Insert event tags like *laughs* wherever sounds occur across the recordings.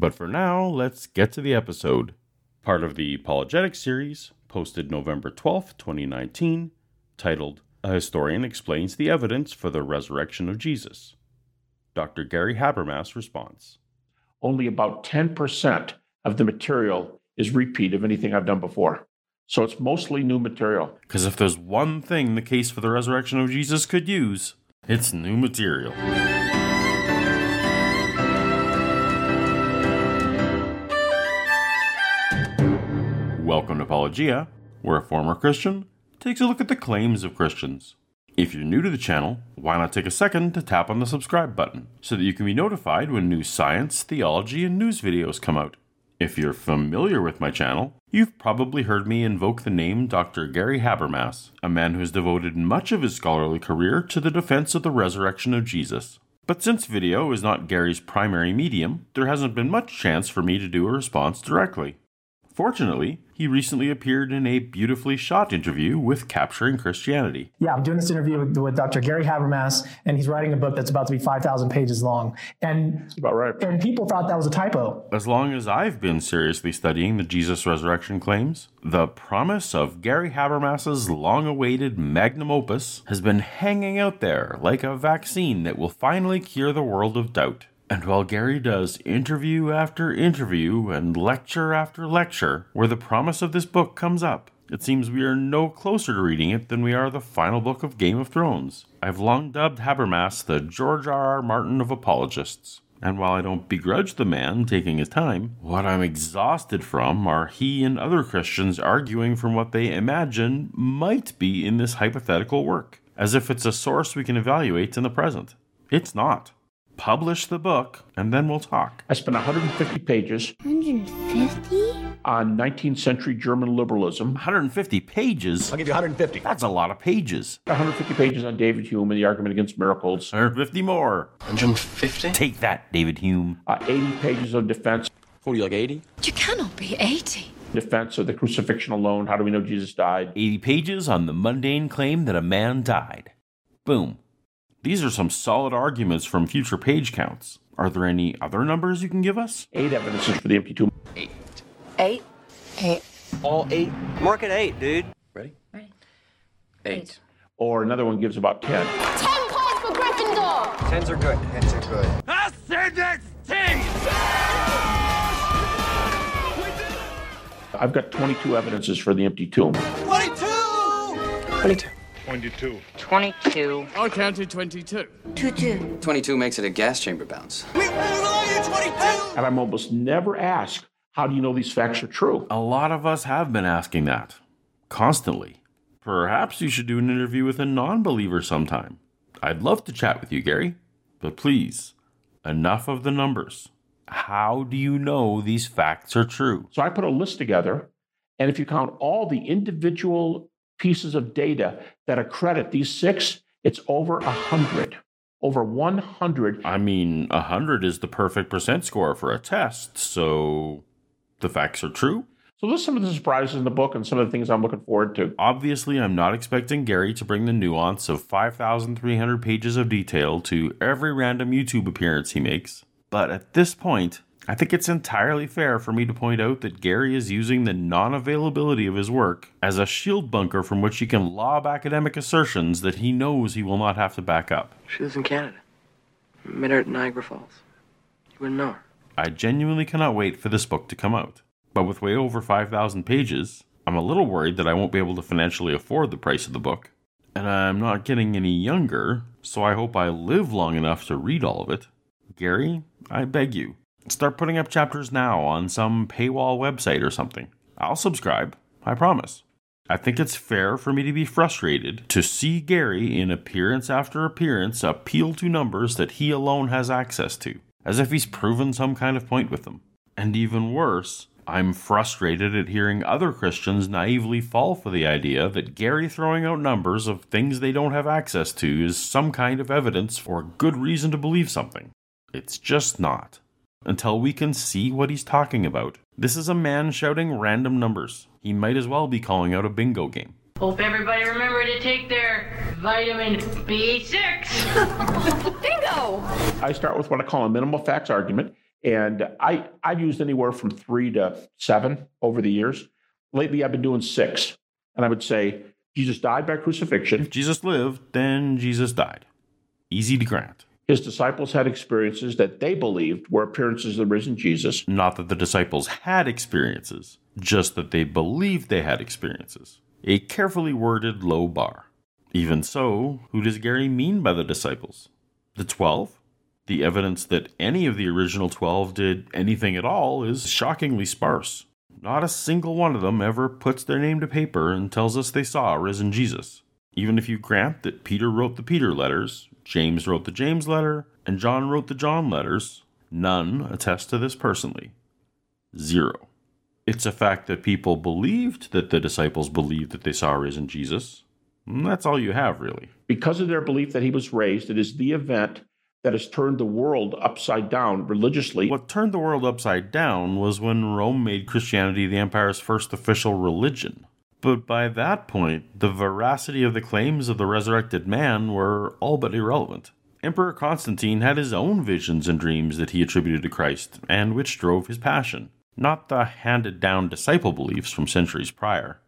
But for now, let's get to the episode. Part of the Apologetic series, posted November 12th, 2019, titled A Historian Explains the Evidence for the Resurrection of Jesus. Dr. Gary Habermas responds. only about 10% of the material is repeat of anything I've done before. So it's mostly new material. Because if there's one thing the case for the resurrection of Jesus could use, it's new material. Paulogia, where a former Christian takes a look at the claims of Christians. If you're new to the channel, why not take a second to tap on the subscribe button so that you can be notified when new science, theology, and news videos come out. If you're familiar with my channel, you've probably heard me invoke the name Dr. Gary Habermas, a man who has devoted much of his scholarly career to the defense of the resurrection of Jesus. But since video is not Gary's primary medium, there hasn't been much chance for me to do a response directly. Fortunately, he recently appeared in a beautifully shot interview with Capturing Christianity. Yeah, I'm doing this interview with, with Dr. Gary Habermas, and he's writing a book that's about to be 5,000 pages long. And That's about right. and people thought that was a typo. As long as I've been seriously studying the Jesus resurrection claims, the promise of Gary Habermas's long awaited magnum opus has been hanging out there like a vaccine that will finally cure the world of doubt. And while Gary does interview after interview and lecture after lecture where the promise of this book comes up, it seems we are no closer to reading it than we are the final book of Game of Thrones. I've long dubbed Habermas the George R. R. Martin of apologists. And while I don't begrudge the man taking his time, what I'm exhausted from are he and other Christians arguing from what they imagine might be in this hypothetical work, as if it's a source we can evaluate in the present. It's not. Publish the book, and then we'll talk. I spent 150 pages 150? on 19th century German liberalism, 150 pages? I'll give you 150. That's a lot of pages. 150 pages on David Hume and the argument against miracles, 150 more. 150? Take that, David Hume. uh, 80 pages of defense, What are you, like 80? You cannot be 80. defense of the crucifixion alone. How do we know Jesus died? 80 pages on the mundane claim that a man died. Boom. These are some solid arguments from future page counts. Are there any other numbers you can give us? Eight evidences for the empty tomb. Eight. Eight. Eight. All eight? Mark at eight, dude. Ready? Ready. Eight. Or another one gives about 10. Ten points for Gryffindor! Tens are good. Tens are good. I've got 22 evidences for the empty tomb. 22. 22. I counted 22. Two, two. 22 makes it a gas chamber bounce. And I'm almost never asked, how do you know these facts are true? A lot of us have been asking that. Constantly. Perhaps you should do an interview with a non believer sometime. I'd love to chat with you, Gary. But please, enough of the numbers. How do you know these facts are true? So I put a list together, and if you count all the individual pieces of data that accredit these six, it's over a hundred. Over 100. I mean, 100 is the perfect percent score for a test, so the facts are true? So there's some of the surprises in the book and some of the things I'm looking forward to. Obviously, I'm not expecting Gary to bring the nuance of 5,300 pages of detail to every random YouTube appearance he makes, but at this point, I think it's entirely fair for me to point out that Gary is using the non availability of his work as a shield bunker from which he can lob academic assertions that he knows he will not have to back up. She lives in Canada. Met her at Niagara Falls. You wouldn't know her. I genuinely cannot wait for this book to come out. But with way over 5,000 pages, I'm a little worried that I won't be able to financially afford the price of the book. And I'm not getting any younger, so I hope I live long enough to read all of it. Gary, I beg you, start putting up chapters now on some paywall website or something. I'll subscribe, I promise. I think it's fair for me to be frustrated to see Gary, in appearance after appearance, appeal to numbers that he alone has access to, as if he's proven some kind of point with them. And even worse, I'm frustrated at hearing other Christians naively fall for the idea that Gary throwing out numbers of things they don't have access to is some kind of evidence or good reason to believe something. It's just not. Until we can see what he's talking about. This is a man shouting random numbers. He might as well be calling out a bingo game. Hope everybody remember to take their vitamin B6. *laughs* Bingo! I start with what I call a minimal facts argument, and I, I've used anywhere from three to seven over the years. Lately, I've been doing six, and I would say Jesus died by crucifixion. If Jesus lived, then Jesus died. Easy to grant. His disciples had experiences that they believed were appearances of the risen Jesus. Not that the disciples had experiences, just that they believed they had experiences. A carefully worded low bar. Even so, who does Gary mean by the disciples? The twelve? The evidence that any of the original twelve did anything at all is shockingly sparse. Not a single one of them ever puts their name to paper and tells us they saw a risen Jesus. Even if you grant that Peter wrote the Peter letters, James wrote the James letter, and John wrote the John letters, none attest to this personally. Zero. It's a fact that people believed that the disciples believed that they saw a risen Jesus. And that's all you have, really. Because of their belief that he was raised, it is the event that has turned the world upside down religiously. What turned the world upside down was when Rome made Christianity the empire's first official religion. But by that point, the veracity of the claims of the resurrected man were all but irrelevant. Emperor Constantine had his own visions and dreams that he attributed to Christ, and which drove his passion, not the handed down disciple beliefs from centuries prior.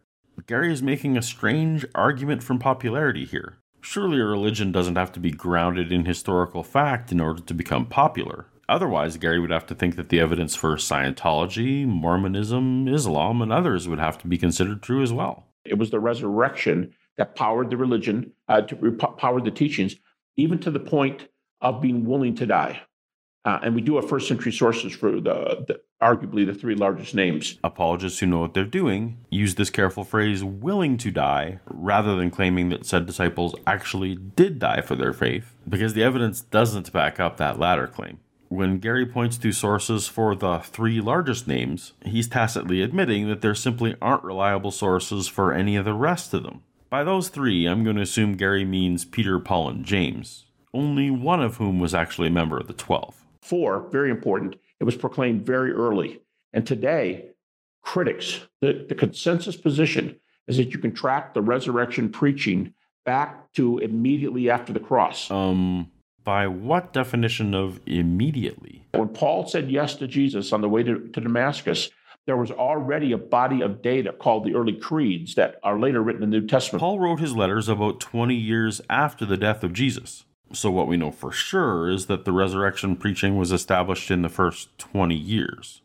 Gary is making a strange argument from popularity here. Surely a religion doesn't have to be grounded in historical fact in order to become popular. Otherwise, Gary would have to think that the evidence for Scientology, Mormonism, Islam, and others would have to be considered true as well. It was the resurrection that powered the religion, uh, to, powered the teachings, even to the point of being willing to die. Uh, and we do have first century sources for the, the, arguably the three largest names. Apologists who know what they're doing use this careful phrase willing to die rather than claiming that said disciples actually did die for their faith, because the evidence doesn't back up that latter claim. When Gary points to sources for the three largest names, he's tacitly admitting that there simply aren't reliable sources for any of the rest of them. By those three, I'm going to assume Gary means Peter, Paul, and James, only one of whom was actually a member of the Twelve. Four, very important, it was proclaimed very early. And today, critics, the, the consensus position is that you can track the resurrection preaching back to immediately after the cross. Um, by what definition of immediately? When Paul said yes to Jesus on the way to, to Damascus, there was already a body of data called the early creeds that are later written in the New Testament. Paul wrote his letters about 20 years after the death of Jesus. So, what we know for sure is that the resurrection preaching was established in the first 20 years.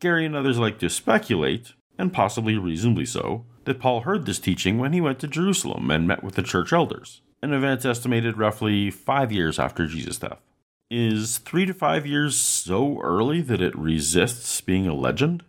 Gary and others like to speculate, and possibly reasonably so, that Paul heard this teaching when he went to Jerusalem and met with the church elders an event estimated roughly five years after Jesus' death. Is three to five years so early that it resists being a legend?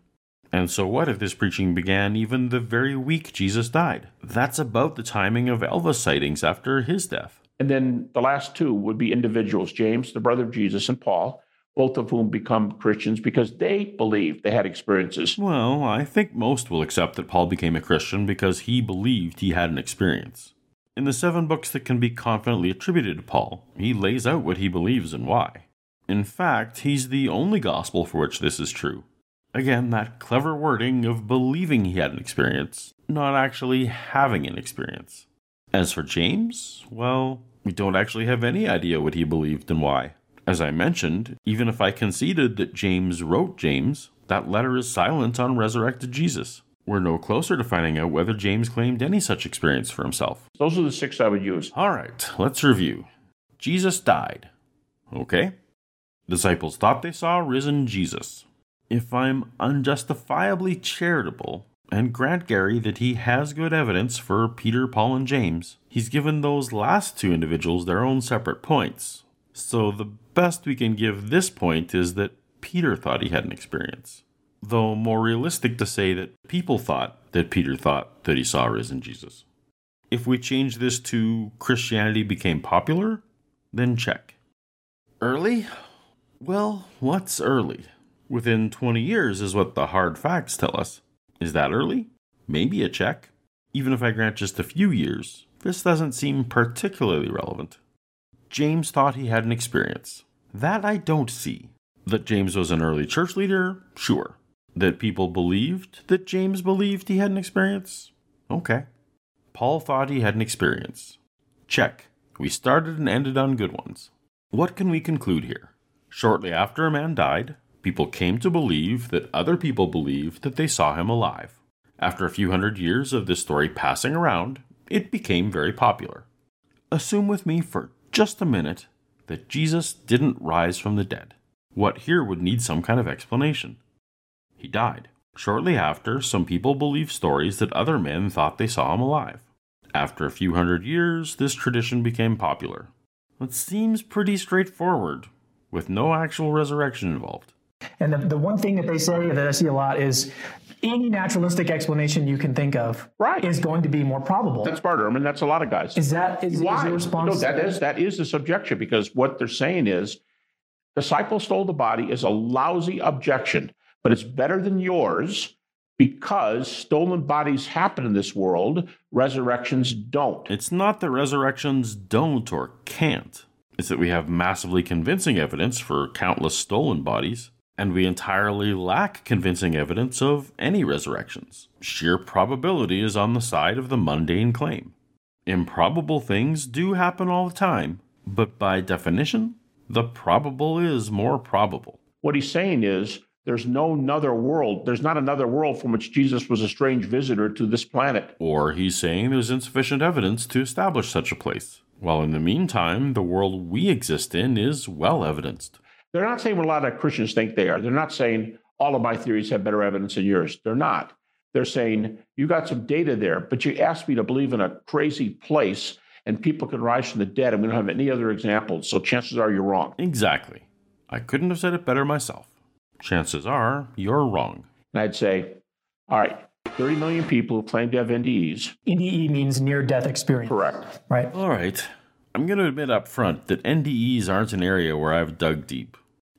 And so, what if this preaching began even the very week Jesus died? That's about the timing of Elvis sightings after his death. And then the last two would be individuals James, the brother of Jesus, and Paul, both of whom become Christians because they believed they had experiences. Well, I think most will accept that Paul became a Christian because he believed he had an experience. In the seven books that can be confidently attributed to Paul, he lays out what he believes and why. In fact, he's the only gospel for which this is true. Again, that clever wording of believing he had an experience, not actually having an experience. As for James, well, we don't actually have any idea what he believed and why. As I mentioned, even if I conceded that James wrote James, that letter is silent on resurrected Jesus. We're no closer to finding out whether James claimed any such experience for himself. Those are the six I would use. All right, let's review. Jesus died. Okay. Disciples thought they saw risen Jesus. If I'm unjustifiably charitable and grant Gary that he has good evidence for Peter, Paul, and James, he's given those last two individuals their own separate points. So the best we can give this point is that Peter thought he had an experience though more realistic to say that people thought that Peter thought that he saw risen Jesus. If we change this to Christianity became popular, then check. Early? Well, what's early? Within 20 years is what the hard facts tell us. Is that early? Maybe a check. Even if I grant just a few years, this doesn't seem particularly relevant. James thought he had an experience. That I don't see. That James was an early church leader? Sure. That people believed that James believed he had an experience? Okay. Paul thought he had an experience. Check. We started and ended on good ones. What can we conclude here? Shortly after a man died, people came to believe that other people believed that they saw him alive. After a few hundred years of this story passing around, it became very popular. Assume with me for just a minute that Jesus didn't rise from the dead. What here would need some kind of explanation. He died. Shortly after, some people believed stories that other men thought they saw him alive. After a few hundred years, this tradition became popular. It seems pretty straightforward, with no actual resurrection involved. And the, the one thing that they say that I see a lot is any naturalistic explanation you can think of Right. is going to be more probable. That's Barter. I mean, that's a lot of guys. is that is, is Why? your response? No, that is that is the subjection because what they're saying is disciple stole the body is a lousy objection, but it's better than yours because stolen bodies happen in this world, resurrections don't. It's not that resurrections don't or can't, it's that we have massively convincing evidence for countless stolen bodies, and we entirely lack convincing evidence of any resurrections. Sheer probability is on the side of the mundane claim. Improbable things do happen all the time, but by definition, the probable is more probable. What he's saying is there's no another world. There's not another world from which Jesus was a strange visitor to this planet. Or he's saying there's insufficient evidence to establish such a place, while in the meantime, the world we exist in is well evidenced. They're not saying what a lot of Christians think they are. They're not saying all of my theories have better evidence than yours. They're not. They're saying you got some data there, but you asked me to believe in a crazy place and people can rise from the dead, and we don't have any other examples. So chances are you're wrong. Exactly. I couldn't have said it better myself. Chances are you're wrong. And I'd say, all right, 30 million people who claim to have NDEs. NDE means near death experience. Correct. Right. All right. I'm going to admit up front that NDEs aren't an area where I've dug deep.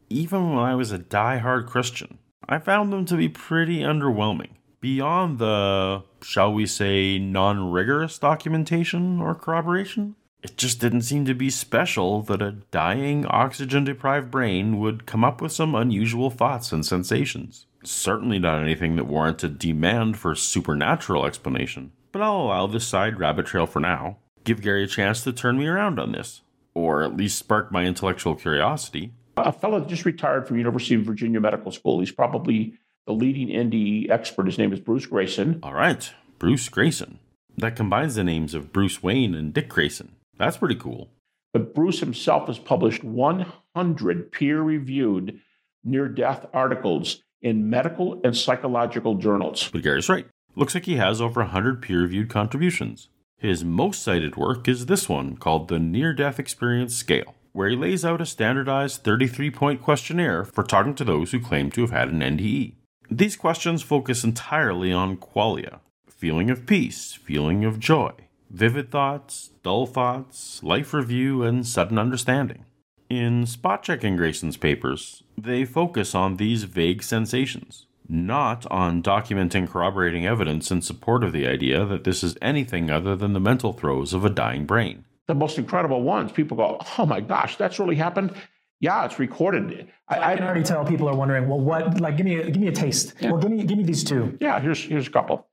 Even when I was a die-hard Christian, I found them to be pretty underwhelming. Beyond the, shall we say, non rigorous documentation or corroboration, it just didn't seem to be special that a dying, oxygen deprived brain would come up with some unusual thoughts and sensations. Certainly not anything that warranted demand for supernatural explanation. But I'll allow this side rabbit trail for now. Give Gary a chance to turn me around on this, or at least spark my intellectual curiosity. A fellow just retired from University of Virginia Medical School. He's probably the leading NDE expert. His name is Bruce Greyson. All right, Bruce Greyson. That combines the names of Bruce Wayne and Dick Grayson. That's pretty cool. But Bruce himself has published 100 peer reviewed near death articles in medical and psychological journals. But Gary's right. Looks like he has over 100 peer reviewed contributions. His most cited work is this one called the Near Death Experience Scale, where he lays out a standardized 33 point questionnaire for talking to those who claim to have had an NDE. These questions focus entirely on qualia feeling of peace, feeling of joy, vivid thoughts, dull thoughts, life review, and sudden understanding. In spot checking Greyson's papers, they focus on these vague sensations, not on documenting corroborating evidence in support of the idea that this is anything other than the mental throes of a dying brain. The most incredible ones, people go, oh my gosh, that's really happened. Yeah, it's recorded. I, can already tell people are wondering, well, what? Like, give me, a, give me a taste. Well, give me, give me these two. Yeah, here's here's a couple.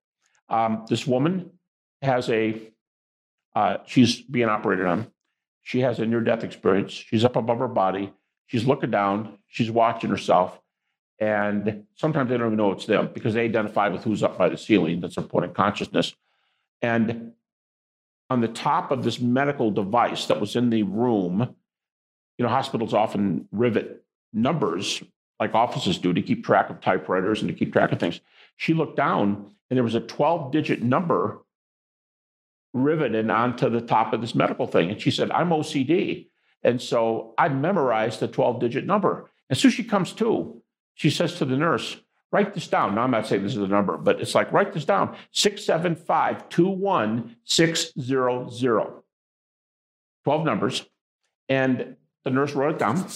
Um, this woman has a, uh, she's being operated on. She has a near death experience. She's up above her body. She's looking down. She's watching herself. And sometimes they don't even know it's them because they identify with who's up by the ceiling. That's a point of consciousness. And on the top of this medical device that was in the room, you know, hospitals often rivet numbers like offices do to keep track of typewriters and to keep track of things. She looked down and there was a 12 digit number riveted onto the top of this medical thing. And she said, I'm OCD. And so I memorized the 12 digit number. And so she comes to, she says to the nurse, write this down. Now, I'm not saying this is the number, but it's like, write this down 675 21600. 12 numbers. And the nurse wrote it down.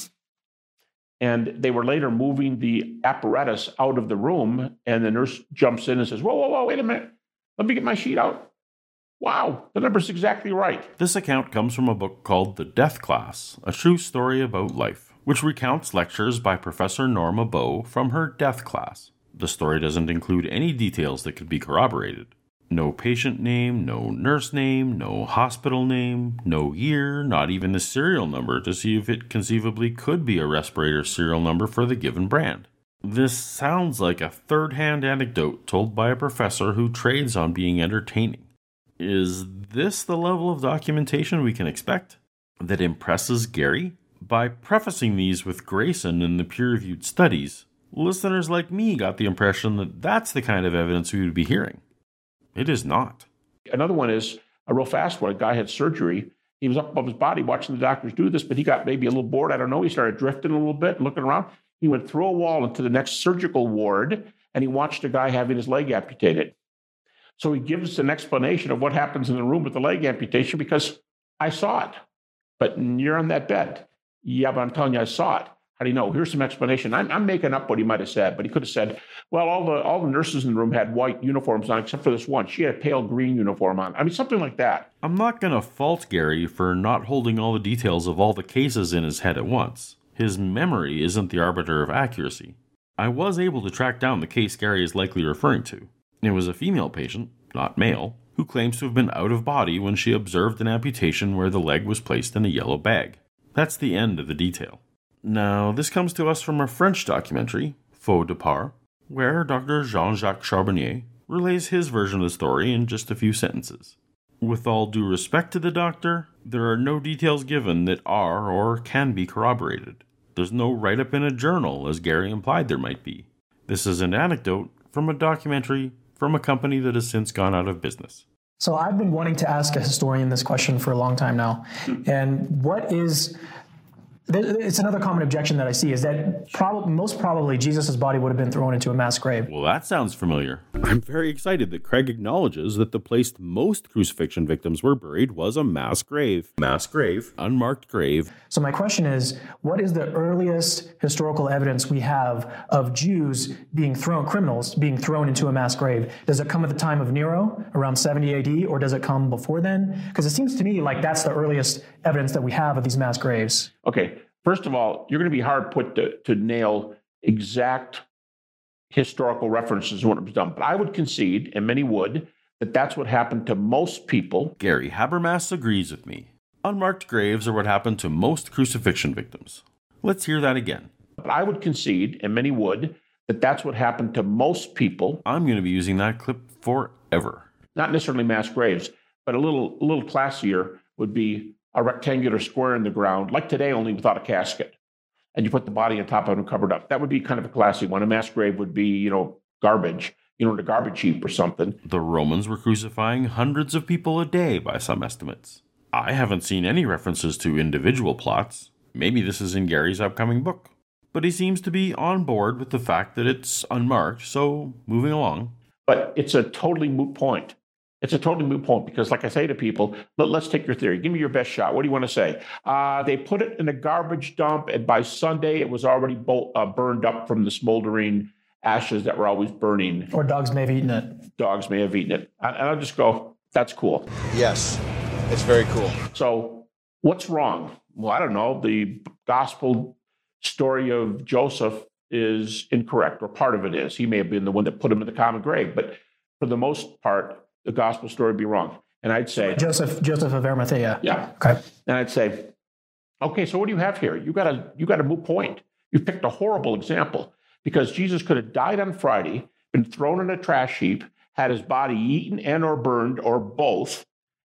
And they were later moving the apparatus out of the room, and the nurse jumps in and says, Whoa, whoa, whoa, wait a minute. Let me get my sheet out. Wow, the number's exactly right. This account comes from a book called The Death Class A True Story About Life, which recounts lectures by Professor Norma Bowe from her death class. The story doesn't include any details that could be corroborated. No patient name, no nurse name, no hospital name, no year, not even the serial number to see if it conceivably could be a respirator serial number for the given brand. This sounds like a third hand anecdote told by a professor who trades on being entertaining. Is this the level of documentation we can expect that impresses Gary? By prefacing these with Greyson and the peer reviewed studies, listeners like me got the impression that that's the kind of evidence we would be hearing. It is not. Another one is a real fast one. A guy had surgery. He was up above his body watching the doctors do this, but he got maybe a little bored. I don't know. He started drifting a little bit, and looking around. He went through a wall into the next surgical ward and he watched a guy having his leg amputated. So he gives an explanation of what happens in the room with the leg amputation because I saw it. But you're on that bed. Yeah, but I'm telling you, I saw it. How do you know? Here's some explanation. I'm, I'm making up what he might have said, but he could have said, well, all the all the nurses in the room had white uniforms on, except for this one. She had a pale green uniform on. I mean, something like that. I'm not going to fault Gary for not holding all the details of all the cases in his head at once. His memory isn't the arbiter of accuracy. I was able to track down the case Gary is likely referring to. It was a female patient, not male, who claims to have been out of body when she observed an amputation where the leg was placed in a yellow bag. That's the end of the detail. Now, this comes to us from a French documentary, Faux Départ, where Dr. Jean Jacques Charbonnier relays his version of the story in just a few sentences. With all due respect to the doctor, there are no details given that are or can be corroborated. There's no write up in a journal, as Gary implied there might be. This is an anecdote from a documentary from a company that has since gone out of business. So I've been wanting to ask a historian this question for a long time now. Hmm. And what is it's another common objection that I see is that prob- most probably Jesus' body would have been thrown into a mass grave. Well, that sounds familiar. I'm very excited that Craig acknowledges that the place most crucifixion victims were buried was a mass grave. Mass grave, unmarked grave. So my question is, what is the earliest historical evidence we have of Jews being thrown, criminals being thrown into a mass grave? Does it come at the time of Nero, around 70 AD, or does it come before then? Because it seems to me like that's the earliest evidence that we have of these mass graves. Okay, first of all, you're going to be hard put to, to nail exact historical references when it was done. But I would concede, and many would, that that's what happened to most people. Gary Habermas agrees with me. Unmarked graves are what happened to most crucifixion victims. Let's hear that again. But I would concede, and many would, that that's what happened to most people. I'm going to be using that clip forever. Not necessarily mass graves, but a little, a little classier would be a rectangular square in the ground, like today, only without a casket. And you put the body on top of it and covered up. That would be kind of a classy one. A mass grave would be, you know, garbage, you know, in a garbage heap or something. The Romans were crucifying hundreds of people a day by some estimates. I haven't seen any references to individual plots. Maybe this is in Gary's upcoming book. But he seems to be on board with the fact that it's unmarked, so moving along. But it's a totally moot point. It's a totally moot point because, like I say to people, let, us take your theory. Give me your best shot. What do you want to say? Uh, they put it in a garbage dump, and by Sunday, it was already bo- uh, burned up from the smoldering ashes that were always burning. Or dogs may have eaten it. Dogs may have eaten it. And I'll just go, that's cool. Yes, it's very cool. So, what's wrong? Well, I don't know. The gospel story of Joseph is incorrect, or part of it is. He may have been the one that put him in the common grave, but for the most part, the gospel story be wrong. And I'd say Joseph Joseph of Arimathea. Yeah. Okay. And I'd say, okay, so what do you have here? You got a you got a moot point. You picked a horrible example because Jesus could have died on Friday, been thrown in a trash heap, had his body eaten and or burned or both,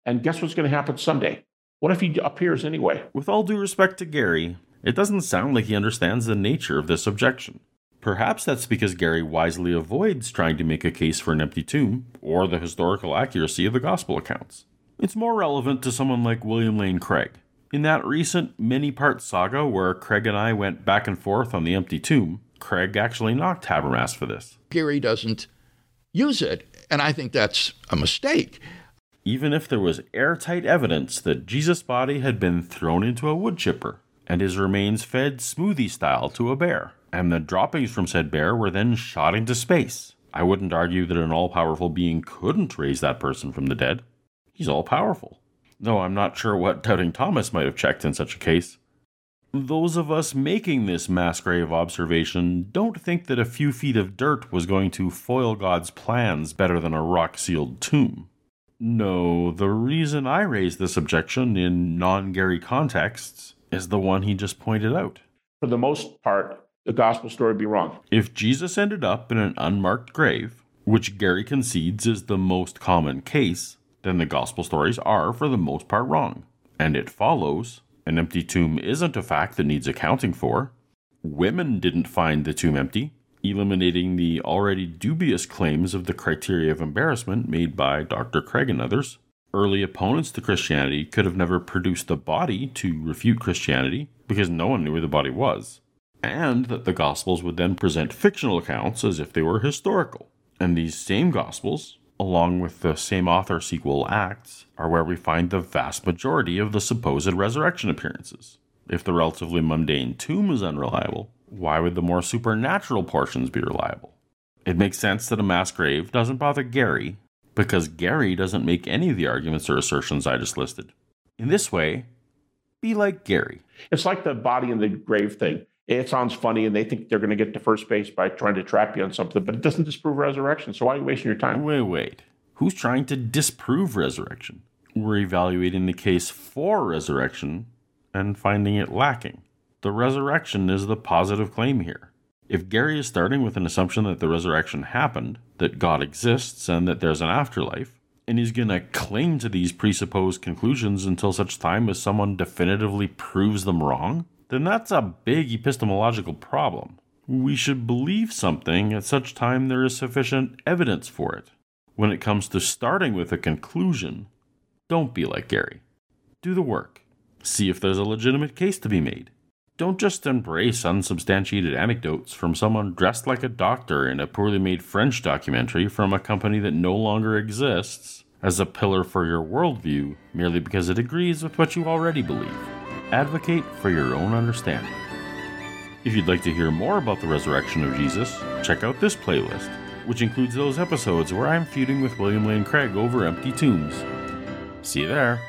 and guess what's going to happen Sunday? What if he appears anyway? With all due respect to Gary, it doesn't sound like he understands the nature of this objection. Perhaps that's because Gary wisely avoids trying to make a case for an empty tomb or the historical accuracy of the gospel accounts. It's more relevant to someone like William Lane Craig. In that recent many part saga where Craig and I went back and forth on the empty tomb, Craig actually knocked Habermas for this. Gary doesn't use it, and I think that's a mistake. Even if there was airtight evidence that Jesus' body had been thrown into a wood chipper, and his remains fed smoothie style to a bear, and the droppings from said bear were then shot into space. I wouldn't argue that an all powerful being couldn't raise that person from the dead. He's all powerful. Though I'm not sure what Doubting Thomas might have checked in such a case. Those of us making this mass grave observation don't think that a few feet of dirt was going to foil God's plans better than a rock sealed tomb. No, the reason I raise this objection in non Gary contexts is the one he just pointed out. For the most part, the gospel story be wrong. If Jesus ended up in an unmarked grave, which Gary concedes is the most common case, then the gospel stories are, for the most part, wrong. And it follows an empty tomb isn't a fact that needs accounting for. Women didn't find the tomb empty, eliminating the already dubious claims of the criteria of embarrassment made by Dr. Craig and others. Early opponents to Christianity could have never produced a body to refute Christianity because no one knew where the body was. And that the Gospels would then present fictional accounts as if they were historical. And these same Gospels, along with the same author sequel Acts, are where we find the vast majority of the supposed resurrection appearances. If the relatively mundane tomb is unreliable, why would the more supernatural portions be reliable? It makes sense that a mass grave doesn't bother Gary, because Gary doesn't make any of the arguments or assertions I just listed. In this way, be like Gary. It's like the body in the grave thing. It sounds funny, and they think they're going to get to first base by trying to trap you on something, but it doesn't disprove resurrection. So why are you wasting your time? Wait, wait. Who's trying to disprove resurrection? We're evaluating the case for resurrection and finding it lacking. The resurrection is the positive claim here. If Gary is starting with an assumption that the resurrection happened, that God exists, and that there's an afterlife, and he's going to cling to these presupposed conclusions until such time as someone definitively proves them wrong, then that's a big epistemological problem. We should believe something at such time there is sufficient evidence for it. When it comes to starting with a conclusion, don't be like Gary. Do the work. See if there's a legitimate case to be made. Don't just embrace unsubstantiated anecdotes from someone dressed like a doctor in a poorly made French documentary from a company that no longer exists as a pillar for your worldview merely because it agrees with what you already believe. Advocate for your own understanding. If you'd like to hear more about the resurrection of Jesus, check out this playlist, which includes those episodes where I'm feuding with William Lane Craig over empty tombs. See you there.